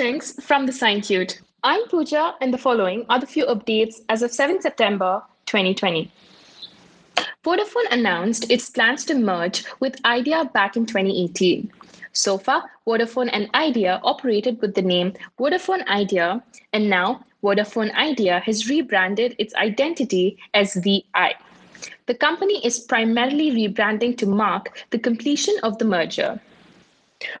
Greetings from the Scientuit. I'm Pooja, and the following are the few updates as of 7 September 2020. Vodafone announced its plans to merge with Idea back in 2018. So far, Vodafone and Idea operated with the name Vodafone Idea, and now Vodafone Idea has rebranded its identity as VI. The company is primarily rebranding to mark the completion of the merger.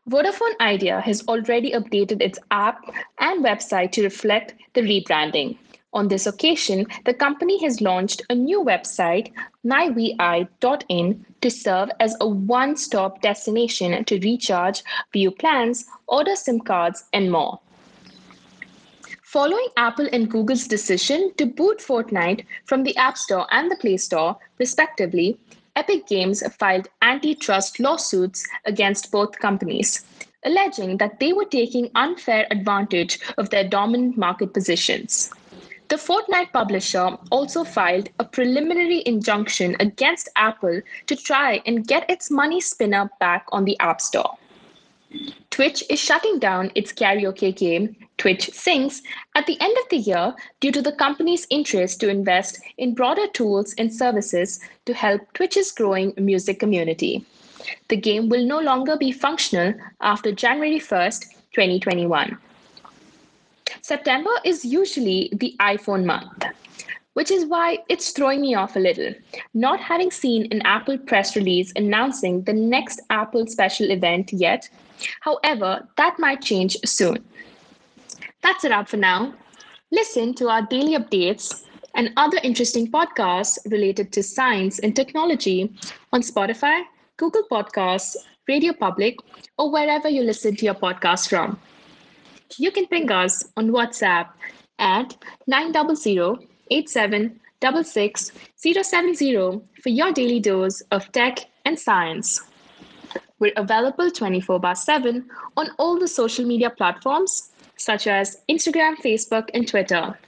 Vodafone Idea has already updated its app and website to reflect the rebranding. On this occasion, the company has launched a new website, myvi.in, to serve as a one stop destination to recharge, view plans, order SIM cards, and more. Following Apple and Google's decision to boot Fortnite from the App Store and the Play Store, respectively, Epic Games filed antitrust lawsuits against both companies, alleging that they were taking unfair advantage of their dominant market positions. The Fortnite publisher also filed a preliminary injunction against Apple to try and get its money spinner back on the App Store. Twitch is shutting down its karaoke game, Twitch Sings, at the end of the year due to the company's interest to invest in broader tools and services to help Twitch's growing music community. The game will no longer be functional after January 1st, 2021. September is usually the iPhone month, which is why it's throwing me off a little. Not having seen an Apple press release announcing the next Apple special event yet, however, that might change soon. That's it up for now. Listen to our daily updates and other interesting podcasts related to science and technology on Spotify, Google Podcasts, Radio Public, or wherever you listen to your podcast from you can ping us on WhatsApp at 900-8766-070 for your daily dose of tech and science. We're available 24 by 7 on all the social media platforms such as Instagram, Facebook, and Twitter.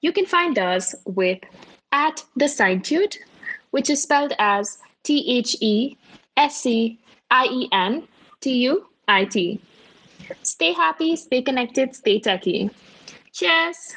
You can find us with at the Scientuit, which is spelled as T H E S C I E N T U I T. Stay happy, stay connected, stay techy. Cheers.